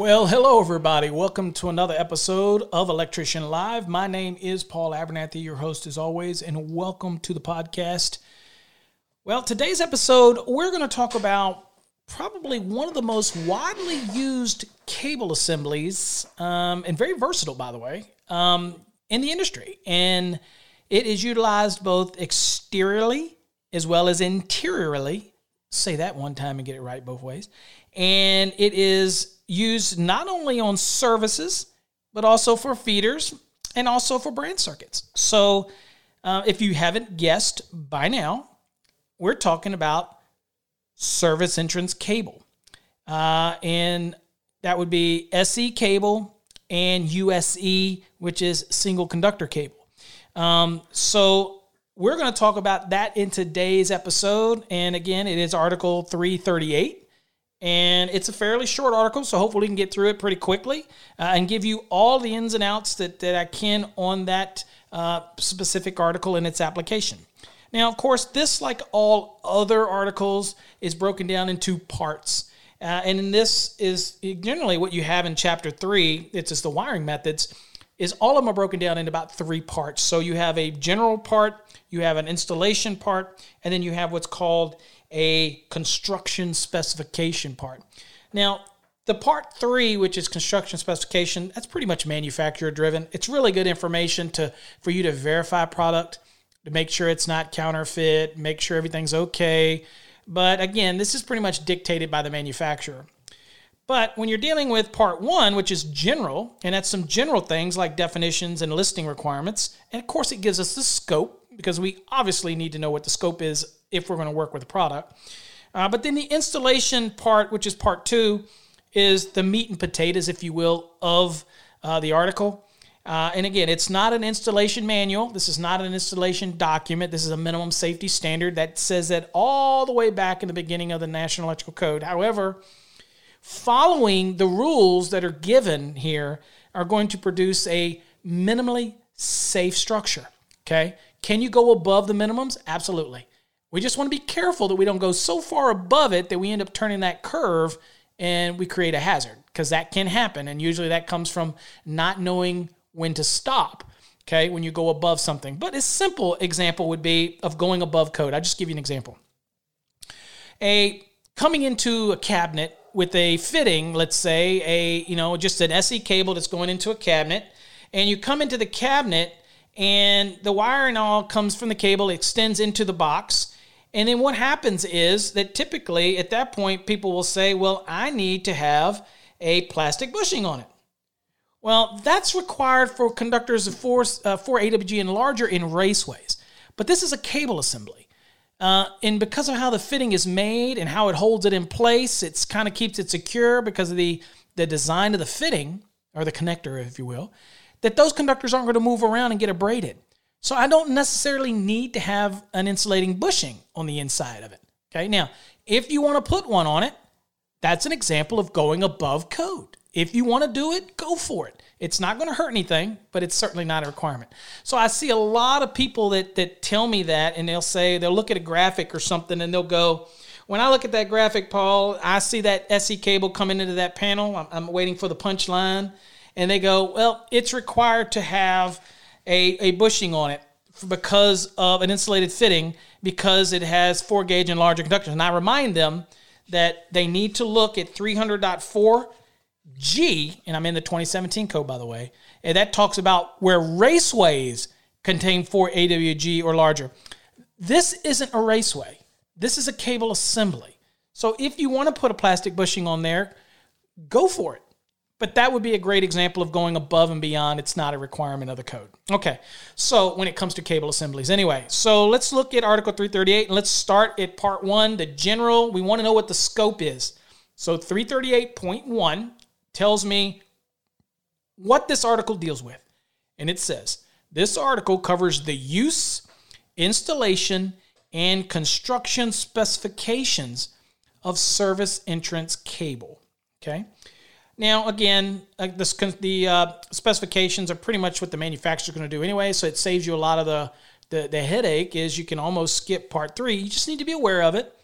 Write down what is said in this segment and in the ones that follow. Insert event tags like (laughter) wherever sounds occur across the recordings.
Well, hello, everybody. Welcome to another episode of Electrician Live. My name is Paul Abernathy, your host as always, and welcome to the podcast. Well, today's episode, we're going to talk about probably one of the most widely used cable assemblies, um, and very versatile, by the way, um, in the industry. And it is utilized both exteriorly as well as interiorly. Say that one time and get it right both ways. And it is used not only on services, but also for feeders and also for branch circuits. So, uh, if you haven't guessed by now, we're talking about service entrance cable. Uh, and that would be SE cable and USE, which is single conductor cable. Um, so, we're going to talk about that in today's episode. And again, it is Article 338 and it's a fairly short article, so hopefully we can get through it pretty quickly uh, and give you all the ins and outs that, that I can on that uh, specific article and its application. Now, of course, this, like all other articles, is broken down into parts. Uh, and in this is generally what you have in chapter three, it's just the wiring methods, is all of them are broken down into about three parts. So you have a general part, you have an installation part, and then you have what's called a construction specification part. Now, the part three, which is construction specification, that's pretty much manufacturer driven. It's really good information to for you to verify product, to make sure it's not counterfeit, make sure everything's okay. But again, this is pretty much dictated by the manufacturer. But when you're dealing with part one, which is general, and that's some general things like definitions and listing requirements, and of course it gives us the scope because we obviously need to know what the scope is if we're going to work with a product. Uh, but then the installation part, which is part two, is the meat and potatoes, if you will, of uh, the article. Uh, and again, it's not an installation manual. This is not an installation document. This is a minimum safety standard that says that all the way back in the beginning of the National Electrical Code. However, following the rules that are given here are going to produce a minimally safe structure. Okay. Can you go above the minimums? Absolutely. We just want to be careful that we don't go so far above it that we end up turning that curve and we create a hazard because that can happen. And usually that comes from not knowing when to stop, okay, when you go above something. But a simple example would be of going above code. I'll just give you an example. A coming into a cabinet with a fitting, let's say a, you know, just an SE cable that's going into a cabinet, and you come into the cabinet and the wire and all comes from the cable, extends into the box and then what happens is that typically at that point, people will say, well, I need to have a plastic bushing on it. Well, that's required for conductors of 4, uh, 4 AWG and larger in raceways. But this is a cable assembly. Uh, and because of how the fitting is made and how it holds it in place, it kind of keeps it secure because of the, the design of the fitting, or the connector, if you will, that those conductors aren't going to move around and get abraded. So I don't necessarily need to have an insulating bushing on the inside of it. Okay, now if you want to put one on it, that's an example of going above code. If you want to do it, go for it. It's not going to hurt anything, but it's certainly not a requirement. So I see a lot of people that that tell me that, and they'll say they'll look at a graphic or something, and they'll go, "When I look at that graphic, Paul, I see that SE cable coming into that panel. I'm, I'm waiting for the punchline." And they go, "Well, it's required to have a, a bushing on it because of an insulated fitting because it has four gauge and larger conductors." And I remind them that they need to look at 300.4 G, and I'm in the 2017 code, by the way, and that talks about where raceways contain 4 AWG or larger. This isn't a raceway. This is a cable assembly. So if you want to put a plastic bushing on there, go for it. But that would be a great example of going above and beyond. It's not a requirement of the code. Okay, so when it comes to cable assemblies. Anyway, so let's look at Article 338 and let's start at part one, the general. We want to know what the scope is. So 338.1 tells me what this article deals with. And it says this article covers the use, installation, and construction specifications of service entrance cable. Okay. Now, again, uh, this, the uh, specifications are pretty much what the manufacturer is going to do anyway, so it saves you a lot of the, the, the headache. Is you can almost skip part three. You just need to be aware of it.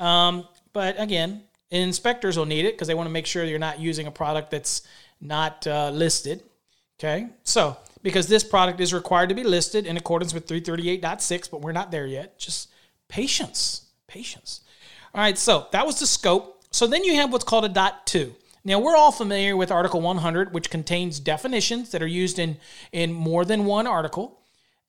Um, but again, inspectors will need it because they want to make sure you're not using a product that's not uh, listed. Okay, so because this product is required to be listed in accordance with 338.6, but we're not there yet. Just patience, patience. All right, so that was the scope. So then you have what's called a dot two. Now, we're all familiar with Article 100, which contains definitions that are used in, in more than one article.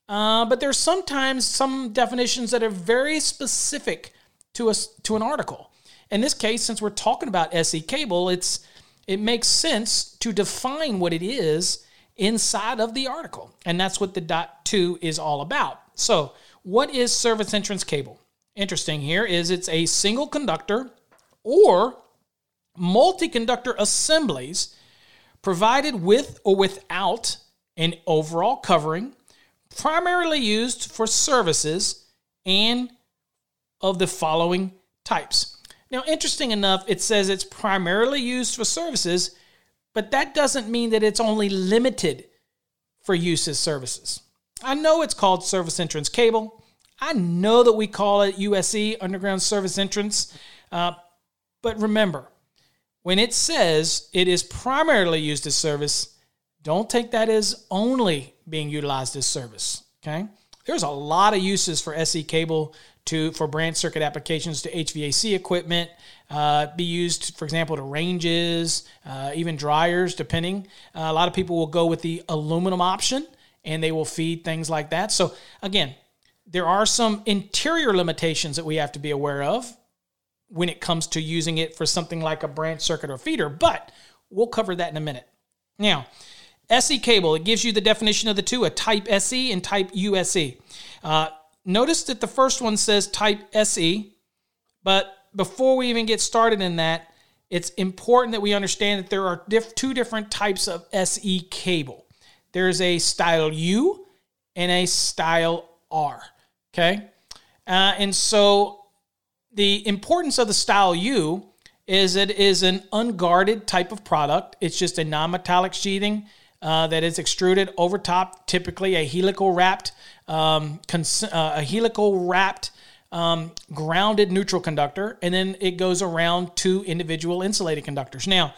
Uh, but there's sometimes some definitions that are very specific to, a, to an article. In this case, since we're talking about SE cable, it's, it makes sense to define what it is inside of the article. And that's what the dot two is all about. So, what is service entrance cable? Interesting here is it's a single conductor or multi-conductor assemblies provided with or without an overall covering, primarily used for services and of the following types. Now, interesting enough, it says it's primarily used for services, but that doesn't mean that it's only limited for use as services. I know it's called service entrance cable. I know that we call it USE, underground service entrance. Uh, but remember, when it says it is primarily used as service, don't take that as only being utilized as service. Okay. There's a lot of uses for SE cable to for branch circuit applications to HVAC equipment, uh, be used, for example, to ranges, uh, even dryers, depending. Uh, a lot of people will go with the aluminum option and they will feed things like that. So, again, there are some interior limitations that we have to be aware of when it comes to using it for something like a branch circuit or feeder, but we'll cover that in a minute. Now, SE cable, it gives you the definition of the two, a type SE and type USE. Uh, notice that the first one says type SE, but before we even get started in that, it's important that we understand that there are diff- two different types of SE cable. There's a style U and a style R. Okay. Uh, and so the importance of the Style U is it is an unguarded type of product. It's just a non-metallic sheathing uh, that is extruded over top, typically a helical wrapped, um, cons- uh, a helical wrapped um, grounded neutral conductor, and then it goes around two individual insulated conductors. Now,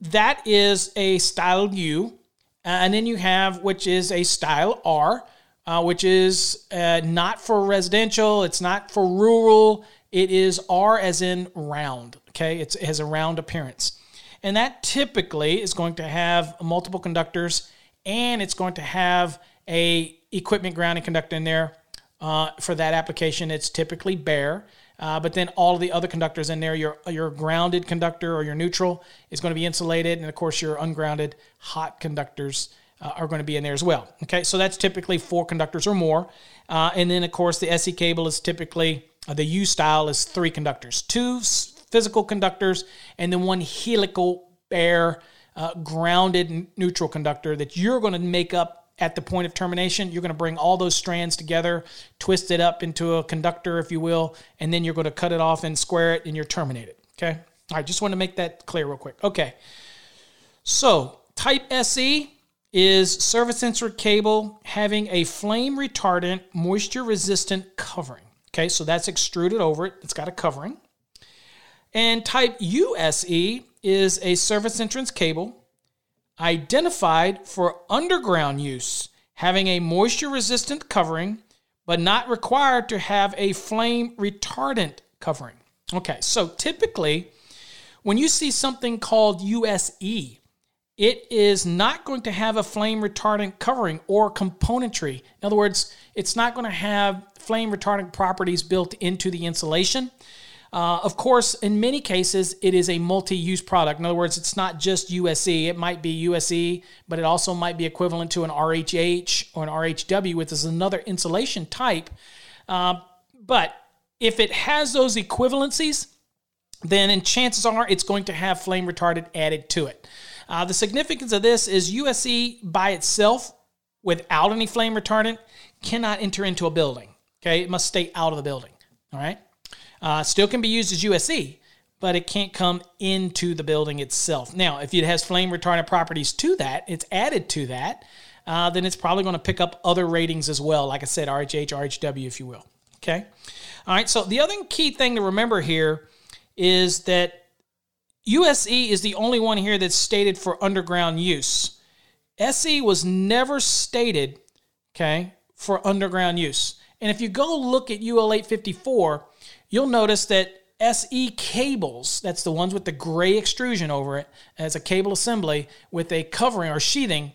that is a style U, and then you have which is a style R, uh, which is uh, not for residential. It's not for rural. It is R as in round, okay? It's, it has a round appearance. And that typically is going to have multiple conductors and it's going to have a equipment grounding conductor in there. Uh, for that application, it's typically bare. Uh, but then all of the other conductors in there, your your grounded conductor or your neutral is going to be insulated, and of course your ungrounded hot conductors uh, are going to be in there as well. Okay, so that's typically four conductors or more, uh, and then of course the SE cable is typically uh, the U style is three conductors, two physical conductors, and then one helical bare uh, grounded neutral conductor that you're going to make up at the point of termination. You're going to bring all those strands together, twist it up into a conductor, if you will, and then you're going to cut it off and square it, and you're terminated. Okay. All right. Just want to make that clear real quick. Okay. So, Type SE is service entrance cable having a flame retardant, moisture resistant covering. Okay, so that's extruded over it, it's got a covering. And Type USE is a service entrance cable identified for underground use, having a moisture resistant covering, but not required to have a flame retardant covering. Okay, so typically, when you see something called USE, it is not going to have a flame retardant covering or componentry. In other words, it's not going to have flame retardant properties built into the insulation. Uh, of course, in many cases, it is a multi use product. In other words, it's not just USE. It might be USE, but it also might be equivalent to an RHH or an RHW, which is another insulation type. Uh, but if it has those equivalencies, then chances are it's going to have flame retardant added to it. Uh, the significance of this is USE by itself, without any flame retardant, cannot enter into a building. Okay, it must stay out of the building. All right. Uh, still can be used as USE, but it can't come into the building itself. Now, if it has flame retardant properties to that, it's added to that, uh, then it's probably going to pick up other ratings as well. Like I said, RHH, RHW, if you will. Okay. All right. So the other key thing to remember here is that USE is the only one here that's stated for underground use. SE was never stated, okay, for underground use. And if you go look at UL 854, you'll notice that SE cables, that's the ones with the gray extrusion over it, as a cable assembly with a covering or sheathing,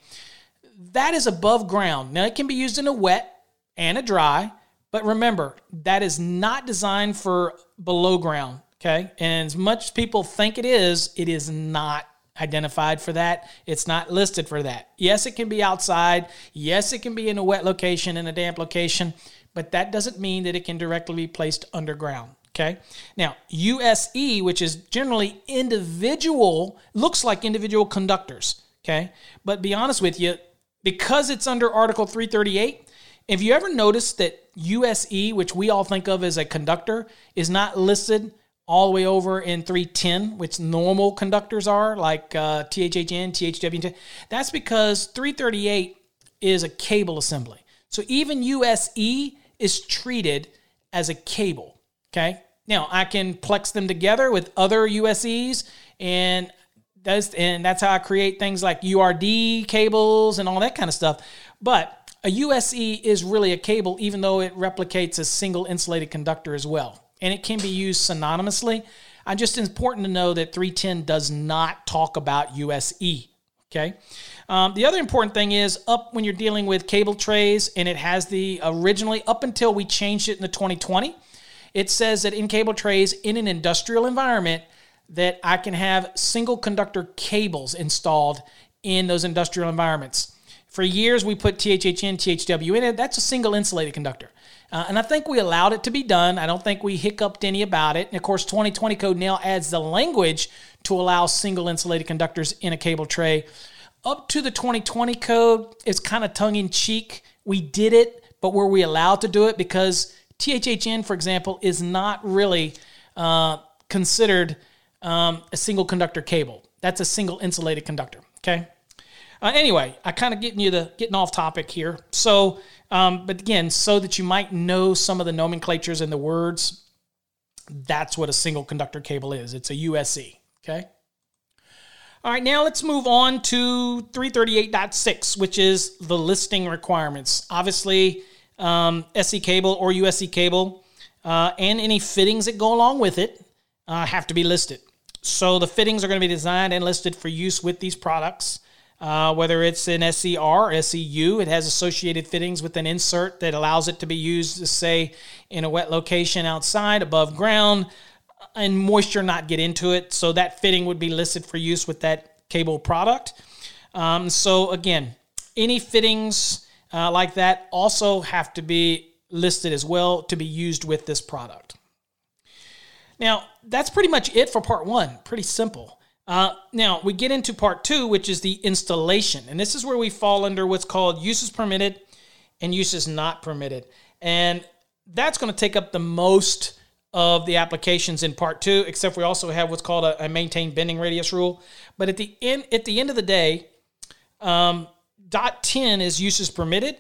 that is above ground. Now, it can be used in a wet and a dry, but remember, that is not designed for below ground. Okay. And as much as people think it is, it is not identified for that. It's not listed for that. Yes, it can be outside. Yes, it can be in a wet location, in a damp location, but that doesn't mean that it can directly be placed underground. Okay. Now, USE, which is generally individual, looks like individual conductors. Okay. But be honest with you, because it's under Article 338, if you ever notice that USE, which we all think of as a conductor, is not listed all the way over in 310, which normal conductors are, like uh, THHN, THW, that's because 338 is a cable assembly. So even USE is treated as a cable. Okay. Now I can plex them together with other USEs and that's and that's how I create things like URD cables and all that kind of stuff. But a USE is really a cable, even though it replicates a single insulated conductor as well. And it can be used synonymously. I'm just important to know that 310 does not talk about USE. Okay. Um, the other important thing is up when you're dealing with cable trays, and it has the originally up until we changed it in the 2020, it says that in cable trays in an industrial environment that I can have single conductor cables installed in those industrial environments. For years, we put THHN, THW in it. That's a single insulated conductor. Uh, and I think we allowed it to be done. I don't think we hiccuped any about it. And of course, 2020 code now adds the language to allow single insulated conductors in a cable tray. Up to the 2020 code, it's kind of tongue in cheek. We did it, but were we allowed to do it? Because THHN, for example, is not really uh, considered um, a single conductor cable. That's a single insulated conductor. Okay. Uh, anyway, I kind of getting you the getting off topic here. So, um, but again, so that you might know some of the nomenclatures and the words, that's what a single conductor cable is. It's a USE. Okay. All right, now let's move on to 338.6, which is the listing requirements. Obviously, um, SE cable or USE cable uh, and any fittings that go along with it uh, have to be listed. So the fittings are going to be designed and listed for use with these products. Uh, whether it's an SER or SEU, it has associated fittings with an insert that allows it to be used, say, in a wet location outside, above ground, and moisture not get into it. So that fitting would be listed for use with that cable product. Um, so again, any fittings uh, like that also have to be listed as well to be used with this product. Now, that's pretty much it for part one. Pretty simple. Uh, now, we get into part two, which is the installation. And this is where we fall under what's called uses permitted and uses not permitted. And that's going to take up the most of the applications in part two, except we also have what's called a, a maintain bending radius rule. But at the end, at the end of the day, um, dot 10 is uses permitted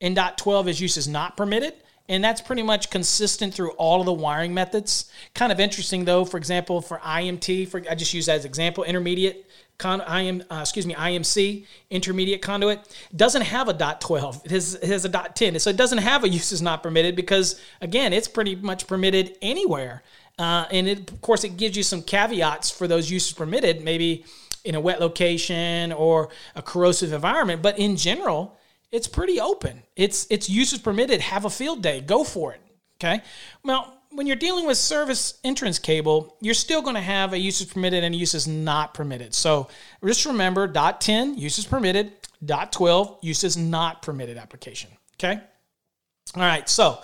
and dot 12 is uses not permitted. And that's pretty much consistent through all of the wiring methods. Kind of interesting though, for example, for IMT, for I just use that as example, intermediate con IM, uh, excuse me, IMC, intermediate conduit, doesn't have a dot 12. It has, it has a dot 10. So it doesn't have a (laughs) use is not permitted because again, it's pretty much permitted anywhere. Uh, and it, of course, it gives you some caveats for those uses permitted, maybe in a wet location or a corrosive environment. But in general, it's pretty open. It's it's uses permitted. Have a field day. Go for it. Okay. Well, when you're dealing with service entrance cable, you're still going to have a uses permitted and a uses not permitted. So just remember dot 10 uses permitted, dot 12 uses not permitted application. Okay. All right. So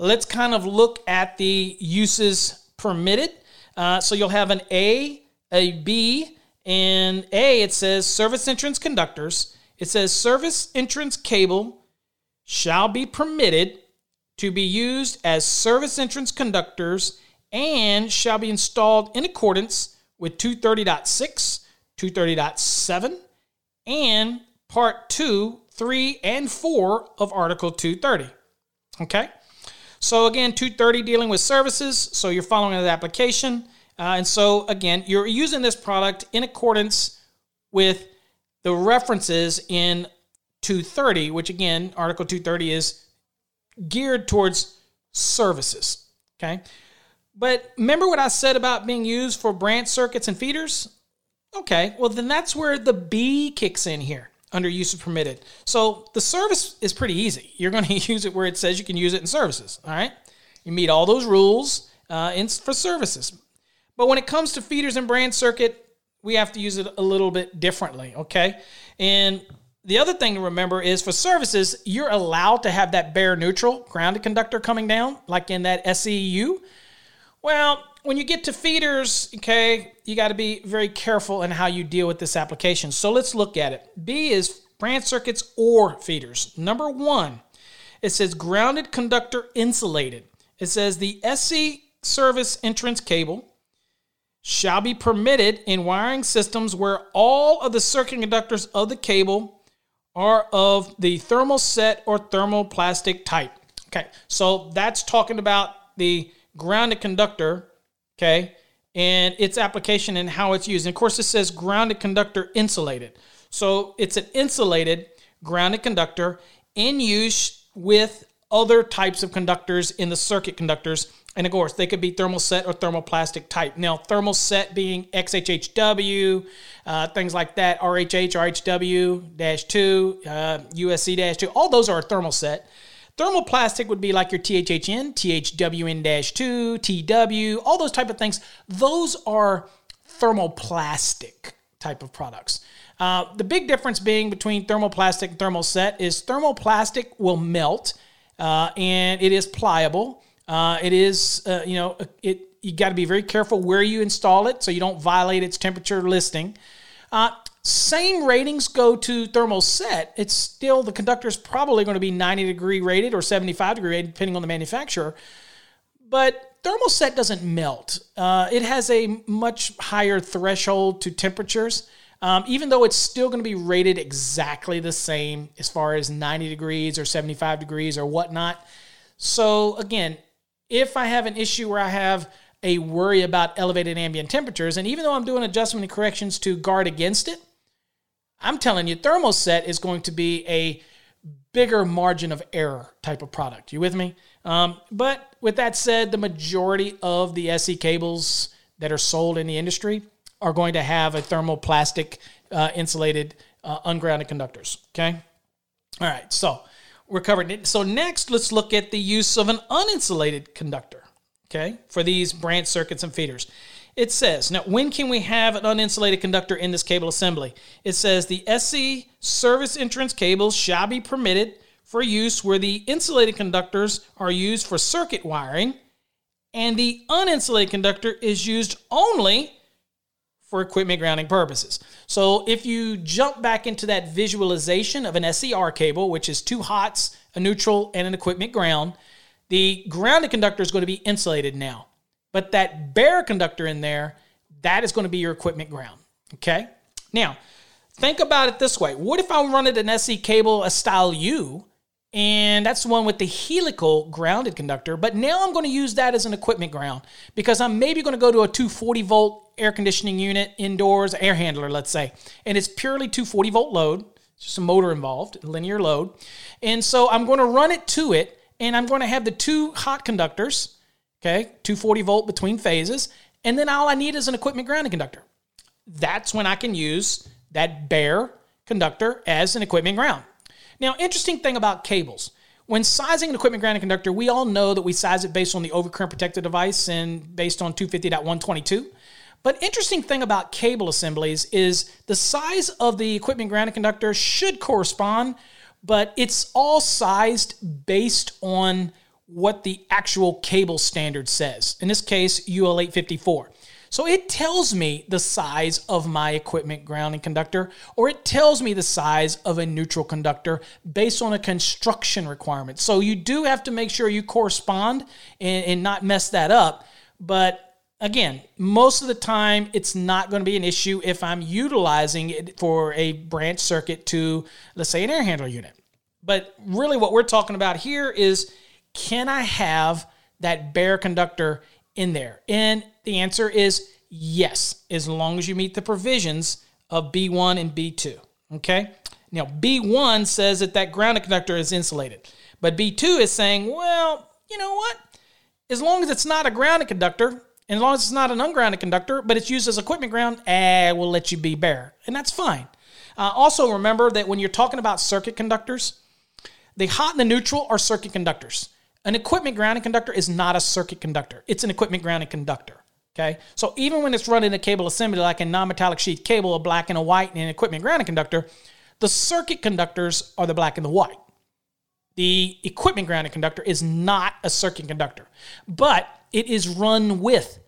let's kind of look at the uses permitted. Uh, so you'll have an A, a B, and A it says service entrance conductors it says service entrance cable shall be permitted to be used as service entrance conductors and shall be installed in accordance with 230.6, 230.7, and part 2, 3, and 4 of Article 230. Okay? So again, 230 dealing with services, so you're following the application. Uh, and so again, you're using this product in accordance with the references in 230, which again, Article 230 is geared towards services. Okay. But remember what I said about being used for branch circuits and feeders? Okay, well, then that's where the B kicks in here under use of permitted. So the service is pretty easy. You're going (laughs) to use it where it says you can use it in services. All right. You meet all those rules uh, in, for services. But when it comes to feeders and branch circuit, we have to use it a little bit differently, okay? And the other thing to remember is for services, you're allowed to have that bare neutral grounded conductor coming down, like in that SEU. Well, when you get to feeders, okay, you got to be very careful in how you deal with this application. So let's look at it. B is branch circuits or feeders. Number one, it says grounded conductor insulated. It says the SE service entrance cable shall be permitted in wiring systems where all of the circuit conductors of the cable are of the thermal set or thermoplastic type. Okay, so that's talking about the grounded conductor, okay, and its application and how it's used. And of course, it says grounded conductor insulated. So it's an insulated grounded conductor in use with other types of conductors in the circuit conductors and of course, they could be thermal set or thermoplastic type. Now, thermal set being XHHW, uh, things like that, RHH, RHW 2, uh, USE 2, all those are thermoset. Thermoplastic would be like your THHN, THWN 2, TW, all those type of things. Those are thermoplastic type of products. Uh, the big difference being between thermoplastic and thermal set is thermoplastic will melt uh, and it is pliable. Uh, it is, uh, you know, it you got to be very careful where you install it so you don't violate its temperature listing. Uh, same ratings go to thermal set. It's still the conductor is probably going to be 90 degree rated or 75 degree rated, depending on the manufacturer. But thermal set doesn't melt. Uh, it has a much higher threshold to temperatures. Um, even though it's still going to be rated exactly the same as far as 90 degrees or 75 degrees or whatnot. So, again, if I have an issue where I have a worry about elevated ambient temperatures, and even though I'm doing adjustment and corrections to guard against it, I'm telling you, thermoset is going to be a bigger margin of error type of product. You with me? Um, but with that said, the majority of the SE cables that are sold in the industry are going to have a thermoplastic uh, insulated uh, ungrounded conductors. Okay. All right. So we're covering it. So next, let's look at the use of an uninsulated conductor, okay, for these branch circuits and feeders. It says, now when can we have an uninsulated conductor in this cable assembly? It says the SE service entrance cables shall be permitted for use where the insulated conductors are used for circuit wiring and the uninsulated conductor is used only for equipment grounding purposes. So if you jump back into that visualization of an SER cable, which is two hots, a neutral, and an equipment ground, the grounded conductor is going to be insulated now. But that bare conductor in there, that is going to be your equipment ground. Okay. Now, think about it this way. What if I'm running an SE cable, a style U, and that's the one with the helical grounded conductor. But now I'm going to use that as an equipment ground because I'm maybe going to go to a 240 volt air conditioning unit indoors, air handler, let's say, and it's purely 240 volt load, just a motor involved, linear load. And so I'm going to run it to it, and I'm going to have the two hot conductors, okay, 240 volt between phases, and then all I need is an equipment grounding conductor. That's when I can use that bare conductor as an equipment ground. Now, interesting thing about cables. When sizing an equipment grounding conductor, we all know that we size it based on the overcurrent protected device and based on 250.122. But interesting thing about cable assemblies is the size of the equipment grounding conductor should correspond, but it's all sized based on what the actual cable standard says. In this case, UL 854. So it tells me the size of my equipment grounding conductor, or it tells me the size of a neutral conductor based on a construction requirement. So you do have to make sure you correspond and, and not mess that up. But again, most of the time, it's not going to be an issue if I'm utilizing it for a branch circuit to, let's say, an air handler unit. But really, what we're talking about here is can I have that bare conductor in there? And the answer is yes, as long as you meet the provisions of B1 and B2. Okay? Now, B1 says that that grounded conductor is insulated, but B2 is saying, well, you know what? As long as it's not a grounded conductor, and as long as it's not an ungrounded conductor, but it's used as equipment ground, eh, we'll let you be bare. And that's fine. Uh, also, remember that when you're talking about circuit conductors, the hot and the neutral are circuit conductors. An equipment grounding conductor is not a circuit conductor, it's an equipment grounding conductor. Okay, so even when it's running a cable assembly like a non-metallic sheath cable, a black and a white, and an equipment grounding conductor, the circuit conductors are the black and the white. The equipment grounding conductor is not a circuit conductor, but it is run with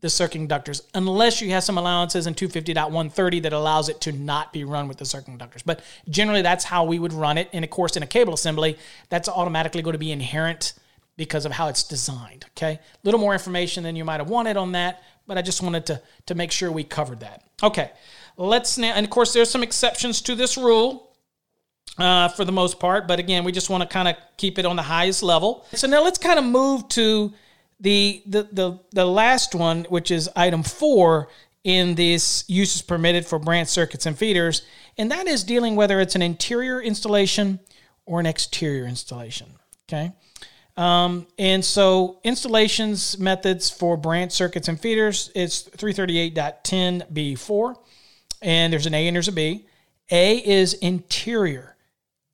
the circuit conductors unless you have some allowances in 250.130 that allows it to not be run with the circuit conductors. But generally, that's how we would run it. And of course, in a cable assembly, that's automatically going to be inherent because of how it's designed. Okay, a little more information than you might have wanted on that, but I just wanted to to make sure we covered that. Okay, let's now, and of course, there's some exceptions to this rule. Uh, for the most part, but again, we just want to kind of keep it on the highest level. So now let's kind of move to the, the the the last one, which is item four in this uses permitted for branch circuits and feeders, and that is dealing whether it's an interior installation or an exterior installation. Okay. Um, and so installations methods for branch circuits and feeders is 338.10b4. And there's an A and there's a B. A is interior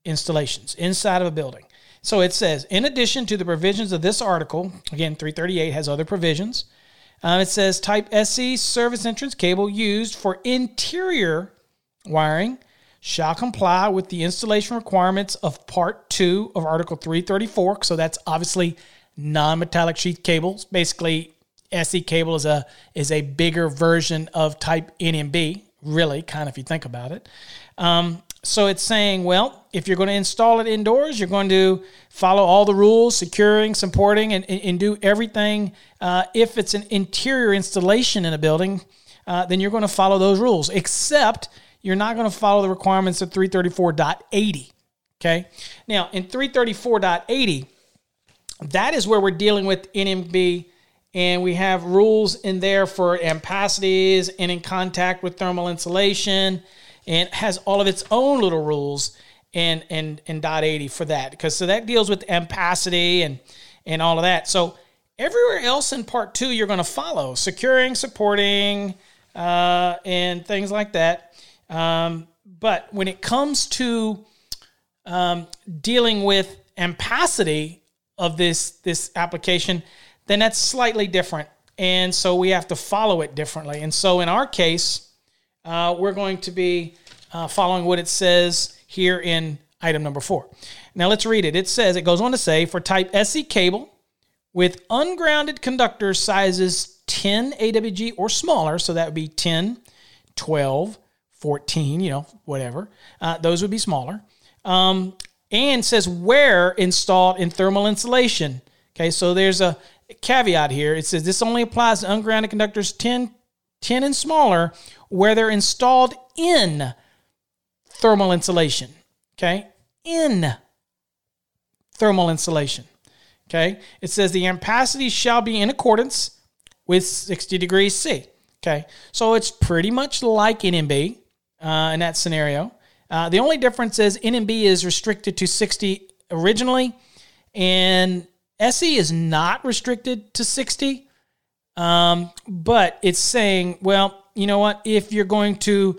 installations inside of a building. So it says, in addition to the provisions of this article, again, 338 has other provisions. Uh, it says type SE service entrance cable used for interior wiring shall comply with the installation requirements of Part 2 of Article 334. So that's obviously non-metallic sheath cables. Basically, SE cable is a is a bigger version of Type NMB, really, kind of if you think about it. Um, so it's saying, well, if you're going to install it indoors, you're going to follow all the rules, securing, supporting, and, and do everything. Uh, if it's an interior installation in a building, uh, then you're going to follow those rules, except you're not going to follow the requirements of 334.80. Okay. Now, in 334.80, that is where we're dealing with NMB, and we have rules in there for ampacities and in contact with thermal insulation, and has all of its own little rules and and and dot 80 for that because so that deals with ampacity and and all of that. So everywhere else in part two, you're going to follow securing, supporting, uh, and things like that. Um, but when it comes to um, dealing with ampacity of this this application, then that's slightly different, and so we have to follow it differently. And so in our case, uh, we're going to be uh, following what it says here in item number four. Now let's read it. It says it goes on to say for type SE cable with ungrounded conductors sizes 10 AWG or smaller, so that would be 10, 12, 14, you know, whatever. Uh, those would be smaller. Um, and says where installed in thermal insulation. Okay, so there's a caveat here. It says this only applies to ungrounded conductors 10, 10 and smaller where they're installed in thermal insulation. Okay? In thermal insulation. Okay? It says the ampacity shall be in accordance with 60 degrees C. Okay? So it's pretty much like NMB uh, in that scenario. Uh, the only difference is NMB is restricted to 60 originally, and SE is not restricted to 60. Um, but it's saying, well, you know what? If you're going to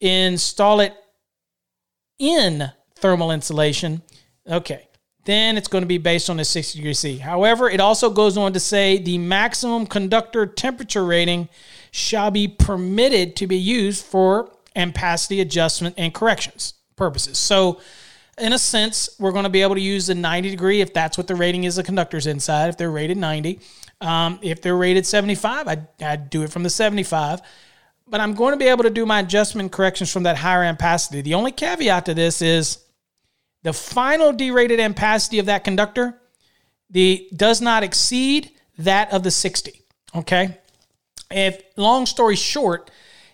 install it in thermal insulation, okay, then it's going to be based on the 60 degree C. However, it also goes on to say the maximum conductor temperature rating shall be permitted to be used for ampacity adjustment and corrections purposes. So, in a sense, we're going to be able to use the 90 degree if that's what the rating is the conductors inside, if they're rated 90. Um, if they're rated 75, I'd, I'd do it from the 75. But I'm going to be able to do my adjustment corrections from that higher ampacity. The only caveat to this is the final derated ampacity of that conductor the does not exceed that of the 60. Okay? If long story short,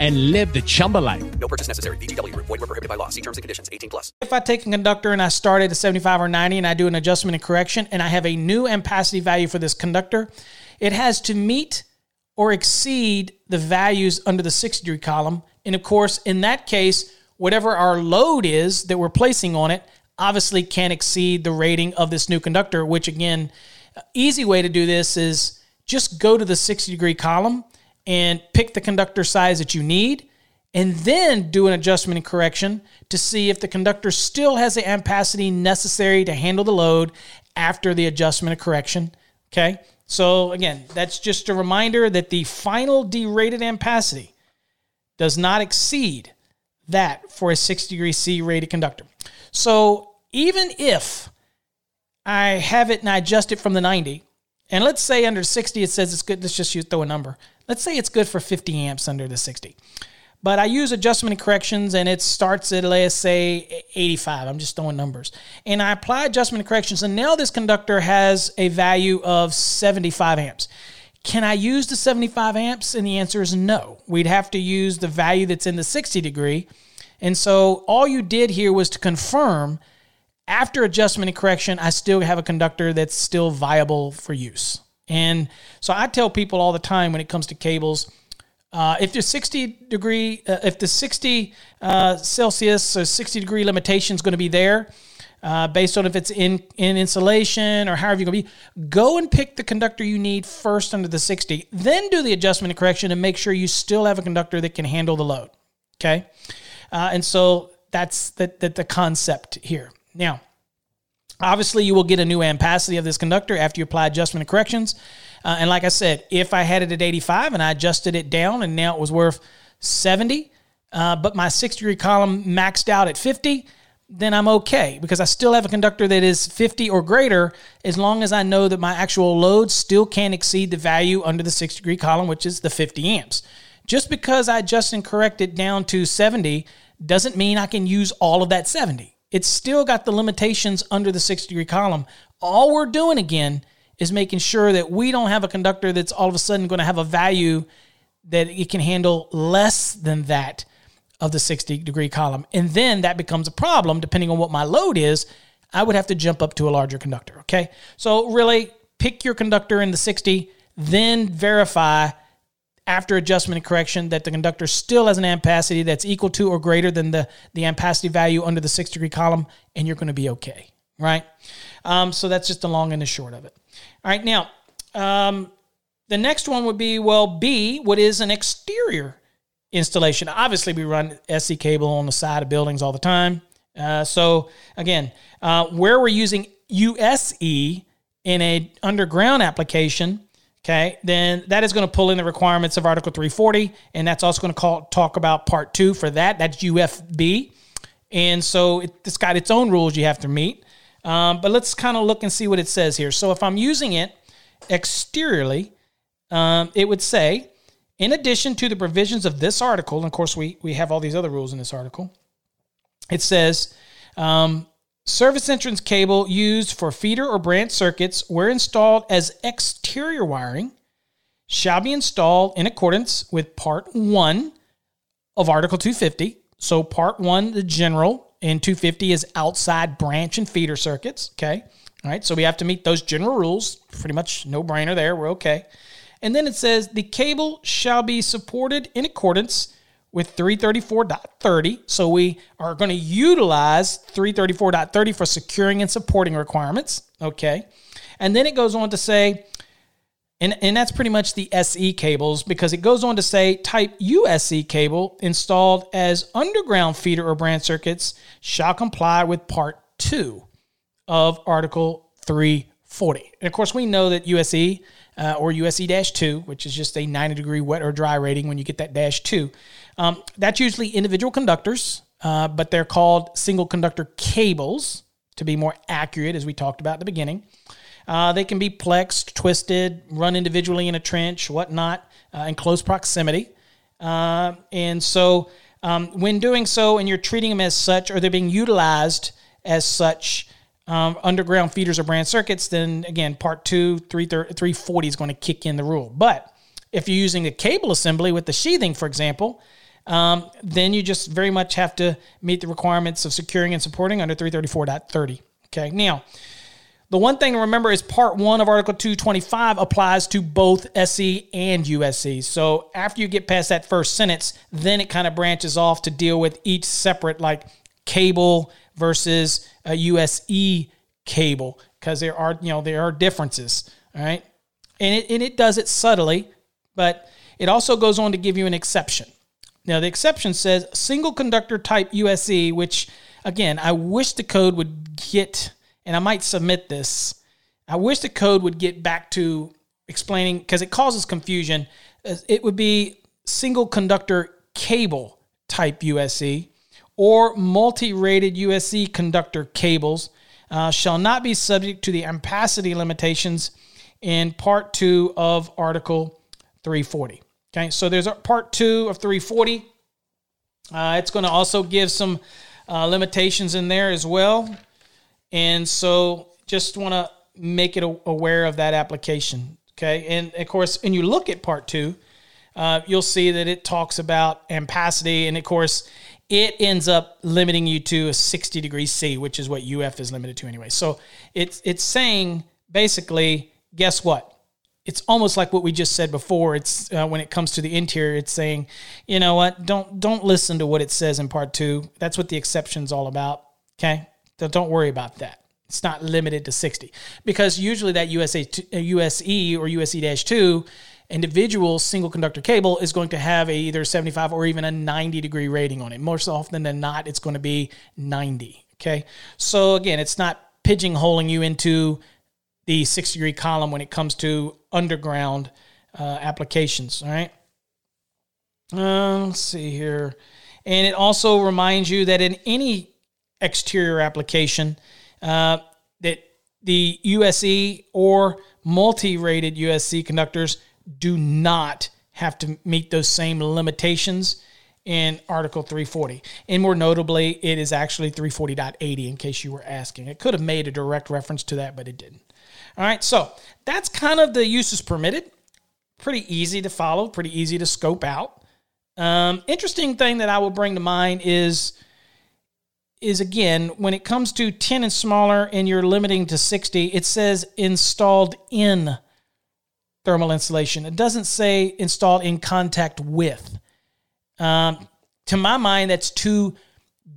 and live the Chumba life. No purchase necessary. VGW Group. Void were prohibited by law. See terms and conditions. 18 plus. if I take a conductor and I start at a 75 or 90 and I do an adjustment and correction and I have a new ampacity value for this conductor, it has to meet or exceed the values under the 60 degree column. And of course, in that case, whatever our load is that we're placing on it obviously can't exceed the rating of this new conductor, which again, easy way to do this is just go to the 60 degree column and pick the conductor size that you need and then do an adjustment and correction to see if the conductor still has the ampacity necessary to handle the load after the adjustment and correction. Okay. So again, that's just a reminder that the final derated ampacity does not exceed that for a 60 degree C rated conductor. So even if I have it and I adjust it from the 90, and let's say under 60 it says it's good, let's just throw a number. Let's say it's good for 50 amps under the 60. But I use adjustment and corrections and it starts at, let's say, 85. I'm just throwing numbers. And I apply adjustment and corrections, and now this conductor has a value of 75 amps. Can I use the 75 amps? And the answer is no. We'd have to use the value that's in the 60 degree. And so all you did here was to confirm after adjustment and correction, I still have a conductor that's still viable for use. And so I tell people all the time when it comes to cables, uh, if the 60 degree, uh, if the 60 uh, Celsius or 60 degree limitation is going to be there, uh, based on if it's in in insulation or however you're going to be, go and pick the conductor you need first under the 60. Then do the adjustment and correction and make sure you still have a conductor that can handle the load. Okay, uh, and so that's the, the the concept here. Now, obviously, you will get a new ampacity of this conductor after you apply adjustment and corrections. Uh, and like I said, if I had it at 85 and I adjusted it down and now it was worth 70, uh, but my six degree column maxed out at 50, then I'm okay because I still have a conductor that is 50 or greater as long as I know that my actual load still can't exceed the value under the six degree column, which is the 50 amps. Just because I adjust and correct it down to 70 doesn't mean I can use all of that 70. It's still got the limitations under the 60 degree column. All we're doing again is making sure that we don't have a conductor that's all of a sudden going to have a value that it can handle less than that of the 60 degree column. And then that becomes a problem depending on what my load is. I would have to jump up to a larger conductor. Okay. So, really, pick your conductor in the 60, then verify after adjustment and correction that the conductor still has an ampacity that's equal to or greater than the, the ampacity value under the six degree column, and you're going to be okay, right? Um, so that's just the long and the short of it. All right, now, um, the next one would be well, B, what is an exterior installation? Obviously, we run SE cable on the side of buildings all the time. Uh, so, again, uh, where we're using USE in a underground application, okay, then that is going to pull in the requirements of Article 340, and that's also going to call, talk about Part 2 for that. That's UFB. And so it, it's got its own rules you have to meet. Um, but let's kind of look and see what it says here. So if I'm using it exteriorly, um, it would say, in addition to the provisions of this article, and of course we, we have all these other rules in this article, it says, um, Service entrance cable used for feeder or branch circuits where installed as exterior wiring shall be installed in accordance with Part 1 of Article 250. So, Part 1, the general, and 250 is outside branch and feeder circuits. Okay. All right. So, we have to meet those general rules. Pretty much no brainer there. We're okay. And then it says the cable shall be supported in accordance with 334.30. So we are going to utilize 334.30 for securing and supporting requirements. Okay. And then it goes on to say, and, and that's pretty much the SE cables because it goes on to say type USE cable installed as underground feeder or branch circuits shall comply with part two of Article 340. And of course, we know that USE uh, or USE 2, which is just a 90 degree wet or dry rating when you get that dash 2, um, that's usually individual conductors, uh, but they're called single conductor cables to be more accurate, as we talked about at the beginning. Uh, they can be plexed, twisted, run individually in a trench, whatnot, uh, in close proximity. Uh, and so, um, when doing so, and you're treating them as such, or they're being utilized as such, um, underground feeders or branch circuits, then again, part two, 340 is going to kick in the rule. But if you're using a cable assembly with the sheathing, for example, um, then you just very much have to meet the requirements of securing and supporting under 334.30. Okay, now the one thing to remember is part one of Article 225 applies to both SE and USE. So after you get past that first sentence, then it kind of branches off to deal with each separate, like cable versus a USE cable, because there are, you know, there are differences. All right. And it, and it does it subtly, but it also goes on to give you an exception. Now, the exception says single conductor type USE, which again, I wish the code would get, and I might submit this. I wish the code would get back to explaining because it causes confusion. It would be single conductor cable type USE or multi rated USE conductor cables uh, shall not be subject to the ampacity limitations in Part 2 of Article 340. Okay, so there's a part two of 340. Uh, it's going to also give some uh, limitations in there as well. And so just want to make it aware of that application. Okay, and of course, when you look at part two, uh, you'll see that it talks about ampacity, and of course, it ends up limiting you to a 60 degree C, which is what UF is limited to anyway. So it's it's saying basically, guess what? It's almost like what we just said before. It's uh, when it comes to the interior, it's saying, you know what, don't don't listen to what it says in part two. That's what the exception's all about. Okay, so don't worry about that. It's not limited to sixty because usually that USA USE uh, or USE two individual single conductor cable is going to have a either 75 or even a 90 degree rating on it. Most often than not, it's going to be 90. Okay. So again, it's not pigeonholing you into the six degree column when it comes to underground uh, applications. All right. Uh, let's see here. And it also reminds you that in any exterior application, uh, that the USE or multi-rated USE conductors do not have to meet those same limitations in Article 340. And more notably, it is actually 340.80 in case you were asking. It could have made a direct reference to that, but it didn't. All right, so that's kind of the uses permitted. Pretty easy to follow, pretty easy to scope out. Um, interesting thing that I will bring to mind is is again when it comes to 10 and smaller and you're limiting to 60, it says installed in thermal insulation. It doesn't say installed in contact with. Um, to my mind, that's two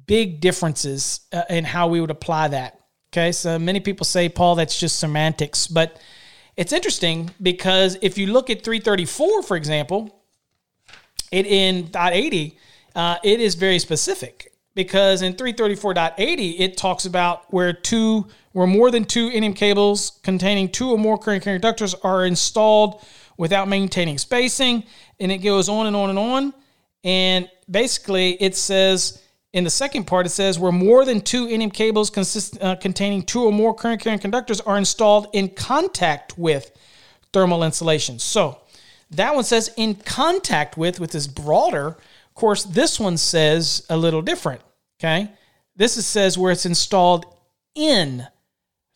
big differences uh, in how we would apply that. Okay, so many people say, Paul, that's just semantics. But it's interesting because if you look at 334, for example, it in dot 80, uh, it is very specific because in 334.80 it talks about where two where more than two NM cables containing two or more current conductors are installed without maintaining spacing and it goes on and on and on and basically it says in the second part it says where more than two NM cables consist, uh, containing two or more current carrying conductors are installed in contact with thermal insulation so that one says in contact with with this broader of course, this one says a little different. Okay. This is, says where it's installed in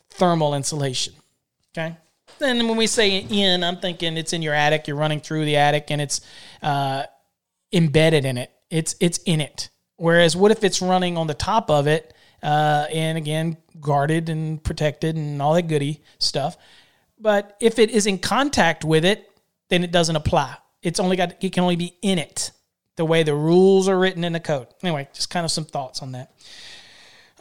thermal insulation. Okay. Then when we say in, I'm thinking it's in your attic. You're running through the attic and it's uh, embedded in it. It's it's in it. Whereas, what if it's running on the top of it, uh, and again guarded and protected and all that goody stuff? But if it is in contact with it, then it doesn't apply. It's only got it can only be in it the way the rules are written in the code. Anyway, just kind of some thoughts on that.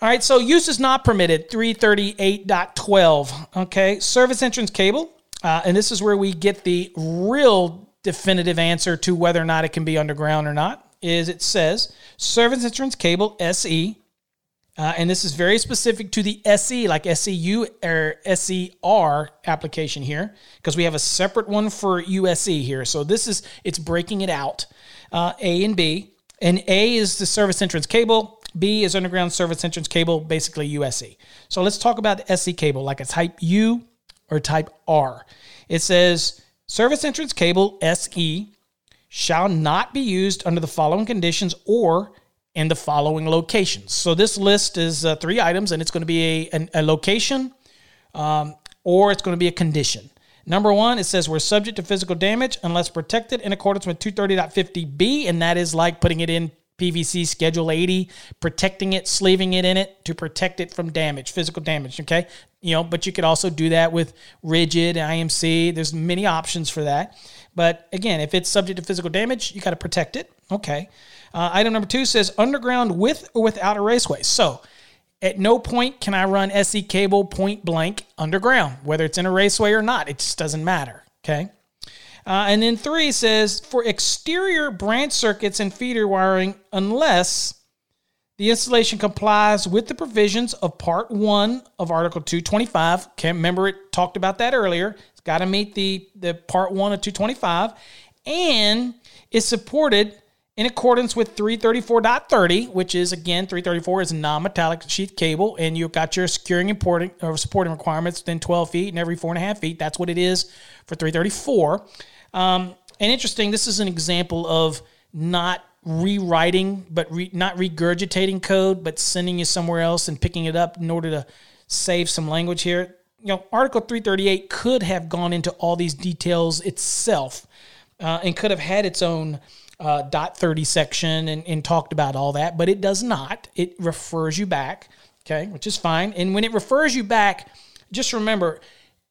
All right, so use is not permitted, 338.12. Okay, service entrance cable. Uh, and this is where we get the real definitive answer to whether or not it can be underground or not. Is it says service entrance cable SE, uh, and this is very specific to the SE, like SEU or SER application here, because we have a separate one for USE here. So this is it's breaking it out uh, A and B. And A is the service entrance cable. B is underground service entrance cable, basically USE. So let's talk about the SE cable, like a type U or type R. It says service entrance cable SE shall not be used under the following conditions or in the following locations. So this list is uh, three items, and it's going to be a, a, a location um, or it's going to be a condition. Number one, it says we're subject to physical damage unless protected in accordance with 230.50b, and that is like putting it in PVC Schedule 80, protecting it, sleeving it in it to protect it from damage, physical damage. Okay, you know, but you could also do that with rigid IMC. There's many options for that. But again, if it's subject to physical damage, you got to protect it. Okay. Uh, item number two says underground with or without a raceway. So at no point can I run SE cable point blank underground, whether it's in a raceway or not. It just doesn't matter. Okay. Uh, and then three says for exterior branch circuits and feeder wiring, unless the installation complies with the provisions of Part 1 of Article 225. Can't remember it talked about that earlier. It's got to meet the, the Part 1 of 225 and is supported in accordance with 334.30, which is again 334 is non-metallic sheath cable, and you've got your securing and or supporting requirements within 12 feet and every four and a half feet. That's what it is for 334. Um, and interesting, this is an example of not rewriting, but re, not regurgitating code, but sending you somewhere else and picking it up in order to save some language here. You know, Article 338 could have gone into all these details itself uh, and could have had its own uh, dot 30 section and, and talked about all that, but it does not. It refers you back, okay, which is fine. And when it refers you back, just remember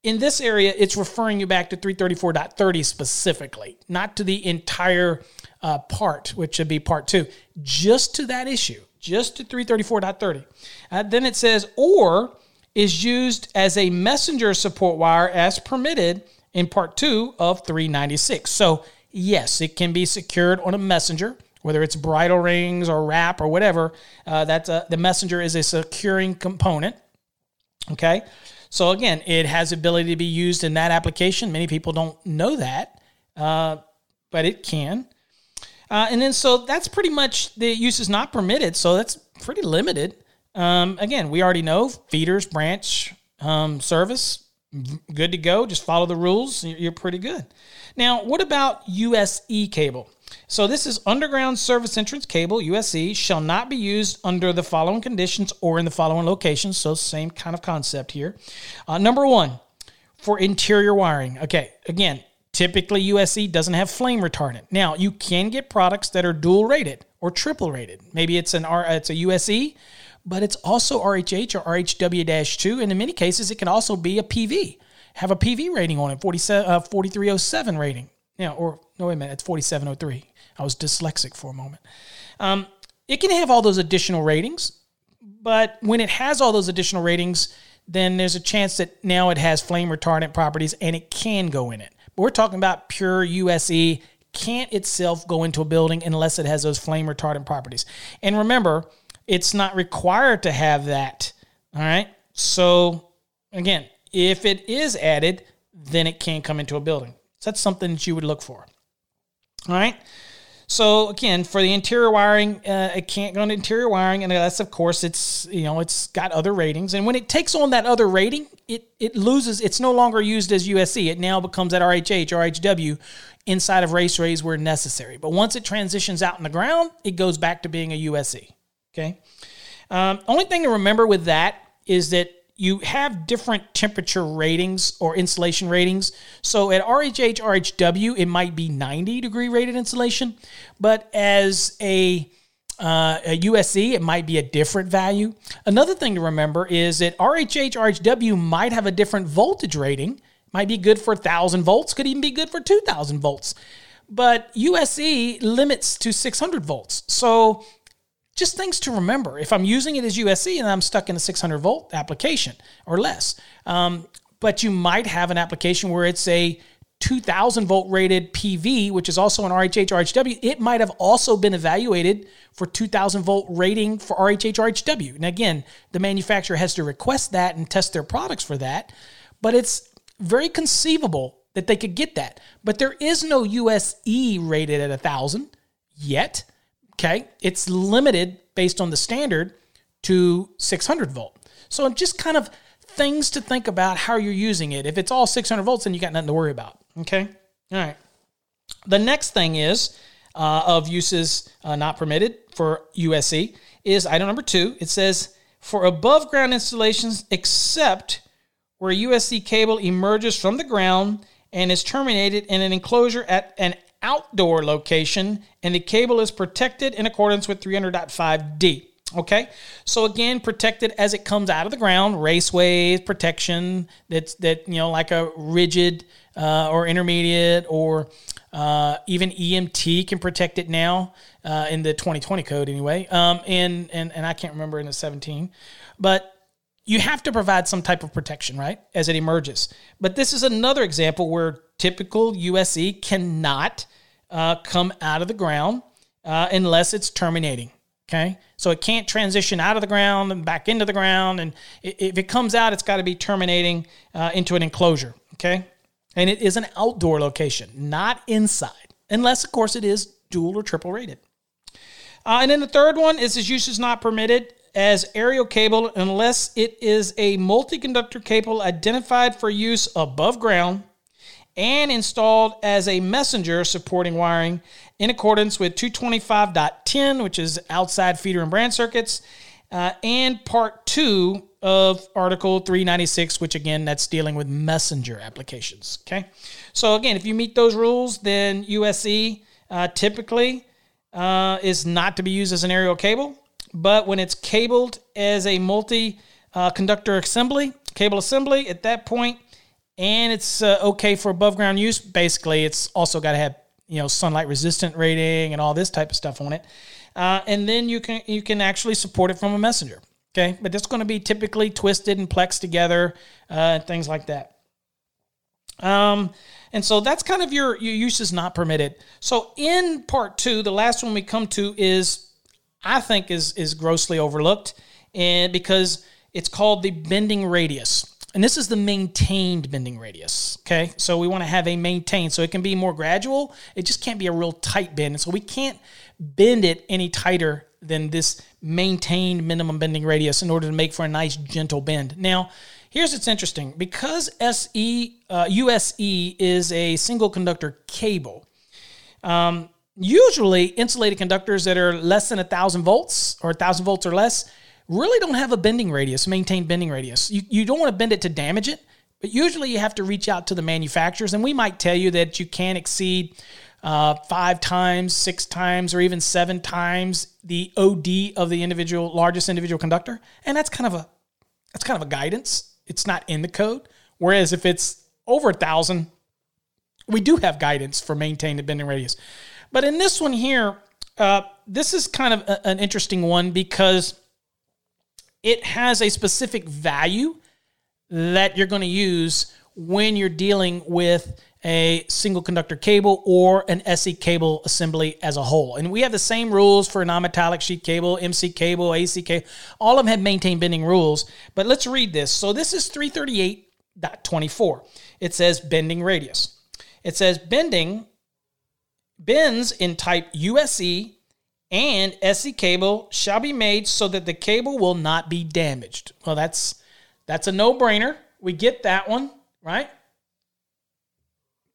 in this area, it's referring you back to 334.30 specifically, not to the entire uh, part, which would be part two, just to that issue, just to 334.30. Uh, then it says, or is used as a messenger support wire as permitted in part two of 396. So yes, it can be secured on a messenger, whether it's bridle rings or wrap or whatever. Uh, that's a, the messenger is a securing component. Okay. So again, it has ability to be used in that application. Many people don't know that, uh, but it can. Uh, and then so that's pretty much the use is not permitted. So that's pretty limited. Um, again, we already know feeders, branch, um, service, good to go. Just follow the rules. You're pretty good. Now, what about USE cable? So this is underground service entrance cable, USE, shall not be used under the following conditions or in the following locations. So same kind of concept here. Uh, number one, for interior wiring. Okay, again, typically USE doesn't have flame retardant. Now you can get products that are dual rated or triple rated. Maybe it's an R, it's a USE, but it's also RHH or RHW 2. And in many cases, it can also be a PV, have a PV rating on it, 47, uh, 4307 rating. Yeah, or no, wait a minute, it's 4703. I was dyslexic for a moment. Um, it can have all those additional ratings, but when it has all those additional ratings, then there's a chance that now it has flame retardant properties and it can go in it. We're talking about pure USE can't itself go into a building unless it has those flame retardant properties. And remember, it's not required to have that. All right. So again, if it is added, then it can come into a building. So that's something that you would look for. All right. So again, for the interior wiring, uh, it can't go into interior wiring, and that's of course it's you know it's got other ratings, and when it takes on that other rating, it it loses. It's no longer used as USE. It now becomes at RHH, RHW, inside of race raceways where necessary. But once it transitions out in the ground, it goes back to being a USE. Okay. Um, only thing to remember with that is that you have different temperature ratings or insulation ratings. So at RHH, RHW, it might be 90 degree rated insulation, but as a uh, a USE, it might be a different value. Another thing to remember is that RHH, RHW might have a different voltage rating. Might be good for 1,000 volts, could even be good for 2,000 volts. But USE limits to 600 volts. So just things to remember. If I'm using it as USE and I'm stuck in a 600 volt application or less, um, but you might have an application where it's a 2000 volt rated PV, which is also an RHH RHW, it might have also been evaluated for 2000 volt rating for RHH RHW. And again, the manufacturer has to request that and test their products for that, but it's very conceivable that they could get that. But there is no USE rated at 1000 yet. Okay. It's limited based on the standard to 600 volt. So I'm just kind of things to think about how you're using it. If it's all 600 volts, then you got nothing to worry about. Okay. All right. The next thing is uh, of uses uh, not permitted for USE is item number two. It says for above ground installations, except where USE cable emerges from the ground and is terminated in an enclosure at an outdoor location, and the cable is protected in accordance with 300.5D. Okay, so again, protected as it comes out of the ground, raceways protection that's that you know like a rigid uh, or intermediate or uh, even EMT can protect it now uh, in the 2020 code anyway. Um, and and and I can't remember in the 17, but you have to provide some type of protection, right, as it emerges. But this is another example where typical USE cannot uh, come out of the ground uh, unless it's terminating. Okay, so it can't transition out of the ground and back into the ground, and if it comes out, it's got to be terminating uh, into an enclosure. Okay, and it is an outdoor location, not inside, unless of course it is dual or triple rated. Uh, and then the third one is its use is not permitted as aerial cable unless it is a multi-conductor cable identified for use above ground and installed as a messenger supporting wiring in accordance with 225.10, which is outside feeder and branch circuits, uh, and part two of Article 396, which again, that's dealing with messenger applications. Okay. So again, if you meet those rules, then USE uh, typically uh, is not to be used as an aerial cable. But when it's cabled as a multi uh, conductor assembly, cable assembly, at that point, and it's uh, okay for above ground use. Basically, it's also got to have you know sunlight resistant rating and all this type of stuff on it. Uh, and then you can you can actually support it from a messenger. Okay, but it's going to be typically twisted and plexed together, uh, things like that. Um, and so that's kind of your your use is not permitted. So in part two, the last one we come to is I think is is grossly overlooked, and because it's called the bending radius. And this is the maintained bending radius. Okay. So we want to have a maintained. So it can be more gradual. It just can't be a real tight bend. And so we can't bend it any tighter than this maintained minimum bending radius in order to make for a nice gentle bend. Now, here's what's interesting because SE uh, USE is a single conductor cable. Um, usually, insulated conductors that are less than a thousand volts or a thousand volts or less really don't have a bending radius, maintained bending radius. You, you don't want to bend it to damage it, but usually you have to reach out to the manufacturers, and we might tell you that you can exceed uh, five times, six times, or even seven times the OD of the individual largest individual conductor, and that's kind of a that's kind of a guidance. It's not in the code. Whereas if it's over a thousand, we do have guidance for maintaining the bending radius. But in this one here, uh, this is kind of a, an interesting one because it has a specific value that you're going to use when you're dealing with a single conductor cable or an SE cable assembly as a whole. And we have the same rules for non-metallic sheath cable, MC cable, AC cable. All of them have maintained bending rules. But let's read this. So this is 338.24. It says bending radius. It says bending bends in type USE and SE cable shall be made so that the cable will not be damaged. Well, that's that's a no-brainer. We get that one, right?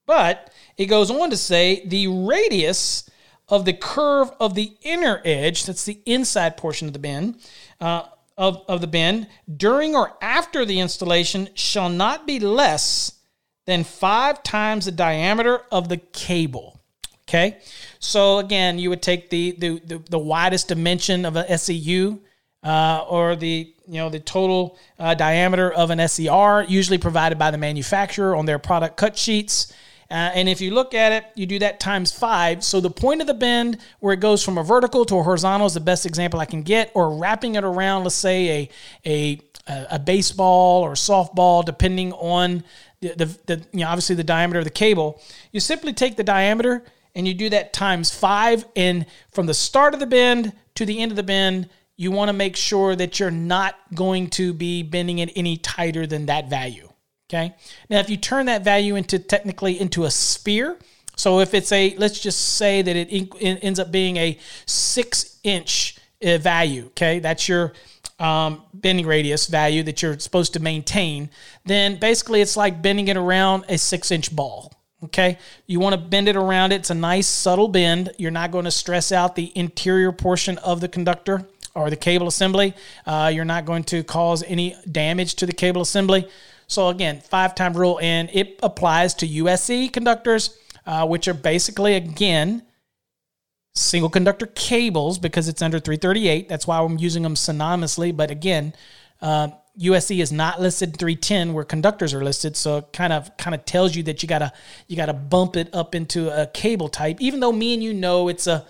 But it goes on to say the radius of the curve of the inner edge, that's the inside portion of the bend, uh, of, of the bend, during or after the installation shall not be less than five times the diameter of the cable. Okay, so again, you would take the the, the, the widest dimension of a SEU uh, or the you know the total uh, diameter of an SER, usually provided by the manufacturer on their product cut sheets. Uh, and if you look at it, you do that times five. So the point of the bend where it goes from a vertical to a horizontal is the best example I can get, or wrapping it around, let's say a a, a baseball or softball, depending on the, the, the you know obviously the diameter of the cable. You simply take the diameter and you do that times five, and from the start of the bend to the end of the bend, you want to make sure that you're not going to be bending it any tighter than that value. Okay. Now, if you turn that value into technically into a sphere, so if it's a, let's just say that it, ends up being a six inch uh, value, okay, that's your um, bending radius value that you're supposed to maintain, then basically it's like bending it around a six inch ball. Okay, you want to bend it around it. It's a nice subtle bend. You're not going to stress out the interior portion of the conductor or the cable assembly. Uh, you're not going to cause any damage to the cable assembly. So again, five time rule, and it applies to USE conductors, uh, which are basically again single conductor cables because it's under 338. That's why I'm using them synonymously. But again, uh, USE is not listed 310 where conductors are listed, so it kind of kind of tells you that you gotta you gotta bump it up into a cable type. Even though me and you know it's a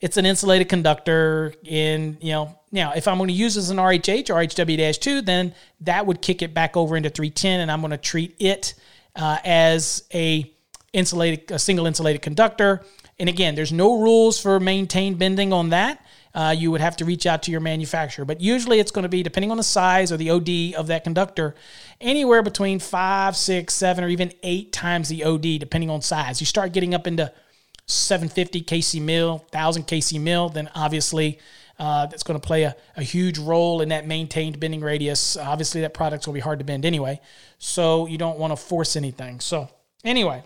it's an insulated conductor in you know now, if I'm going to use as an RHH or HW-2, then that would kick it back over into 310, and I'm going to treat it uh, as a insulated, a single insulated conductor. And again, there's no rules for maintained bending on that. Uh, you would have to reach out to your manufacturer, but usually it's going to be depending on the size or the OD of that conductor, anywhere between five, six, seven, or even eight times the OD, depending on size. You start getting up into 750 kc mil, 1000 kc mil, then obviously uh, that's going to play a, a huge role in that maintained bending radius. Obviously, that product's going to be hard to bend anyway, so you don't want to force anything. So, anyway,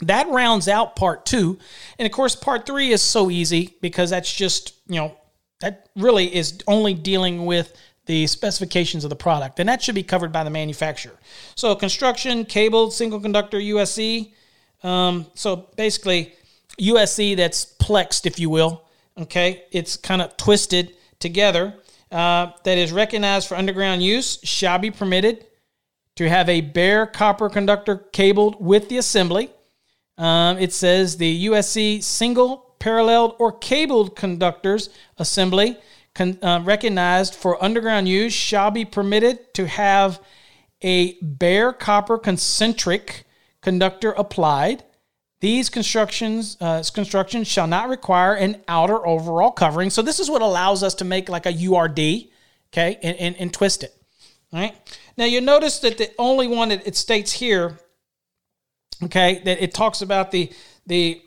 that rounds out part two. And of course, part three is so easy because that's just, you know, that really is only dealing with the specifications of the product, and that should be covered by the manufacturer. So, construction, cable, single conductor, USE. Um, so, basically, USE that's plexed, if you will okay, it's kind of twisted together, uh, that is recognized for underground use shall be permitted to have a bare copper conductor cabled with the assembly. Um, it says the USE single, paralleled, or cabled conductors assembly con- uh, recognized for underground use shall be permitted to have a bare copper concentric conductor applied these constructions uh, constructions shall not require an outer overall covering. So this is what allows us to make like a URD, okay, and, and, and twist it. All right. Now you notice that the only one that it states here, okay, that it talks about the the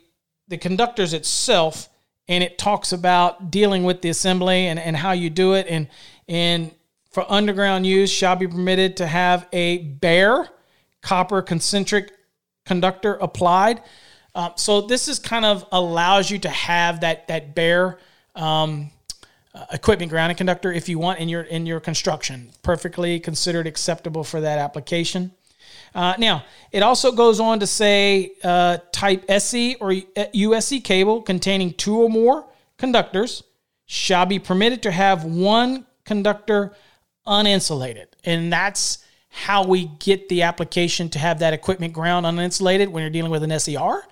the conductors itself, and it talks about dealing with the assembly and, and how you do it, and and for underground use shall be permitted to have a bare copper concentric conductor applied. Uh, so this is kind of allows you to have that that bare um, uh, equipment grounding conductor if you want in your in your construction. Perfectly considered acceptable for that application. Uh, now, it also goes on to say uh, type SE or USE cable containing two or more conductors shall be permitted to have one conductor uninsulated. And that's how we get the application to have that equipment ground uninsulated when you're dealing with an SER.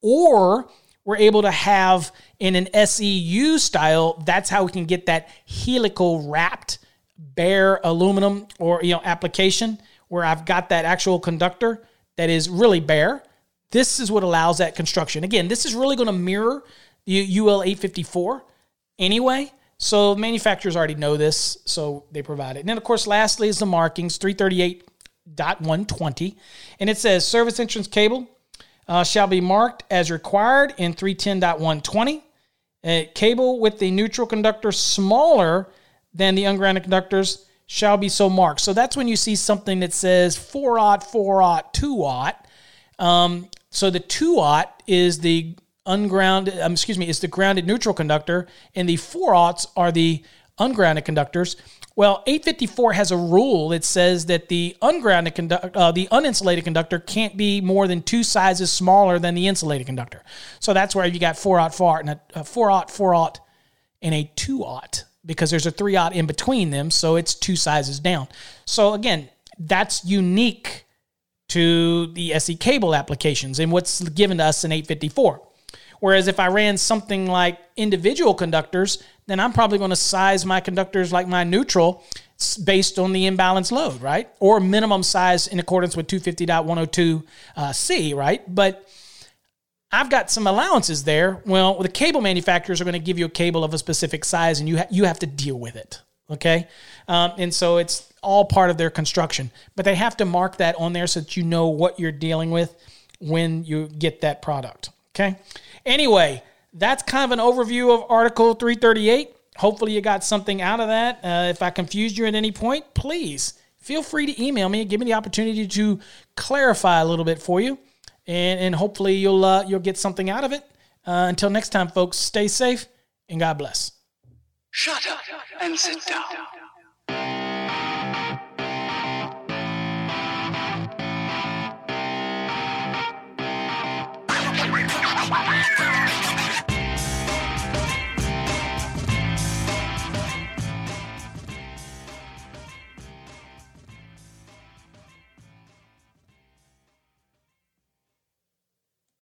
Or we're able to have in an SEU style, that's how we can get that helical wrapped bare aluminum or you know application where I've got that actual conductor that is really bare. This is what allows that construction. Again, this is really going to mirror the UL 854 anyway. So manufacturers already know this, so they provide it. And then, of course, lastly is the markings 338.120. And it says service entrance cable uh, shall be marked as required in 310.120. A cable with the neutral conductor smaller than the ungrounded conductors shall be so marked. So that's when you see something that says 4 aught, 4 aught, 2 aught. Um, so the 2 aught is the ungrounded, um, excuse me, is the grounded neutral conductor, and the 4 aughts are the ungrounded conductors. Well, 854 has a rule that says that the ungrounded conductor, uh, the uninsulated conductor can't be more than two sizes smaller than the insulated conductor. So that's where you got 4 aught, 4 aught, and a, a 4 aught, 4 aught, and a 2 aught because there's a three aught in between them, so it's two sizes down. So again, that's unique to the SE cable applications and what's given to us in 854. Whereas if I ran something like individual conductors, then I'm probably going to size my conductors like my neutral based on the imbalance load, right? Or minimum size in accordance with 250.102 uh, right? But I've got some allowances there. Well, the cable manufacturers are going to give you a cable of a specific size, and you ha- you have to deal with it. Okay, um, and so it's all part of their construction, but they have to mark that on there so that you know what you're dealing with when you get that product. Okay. Anyway, that's kind of an overview of Article 338. Hopefully, you got something out of that. Uh, if I confused you at any point, please feel free to email me and give me the opportunity to clarify a little bit for you and and hopefully you'll uh, you'll get something out of it. Uh, until next time, folks, stay safe and God bless. Shut up and sit down.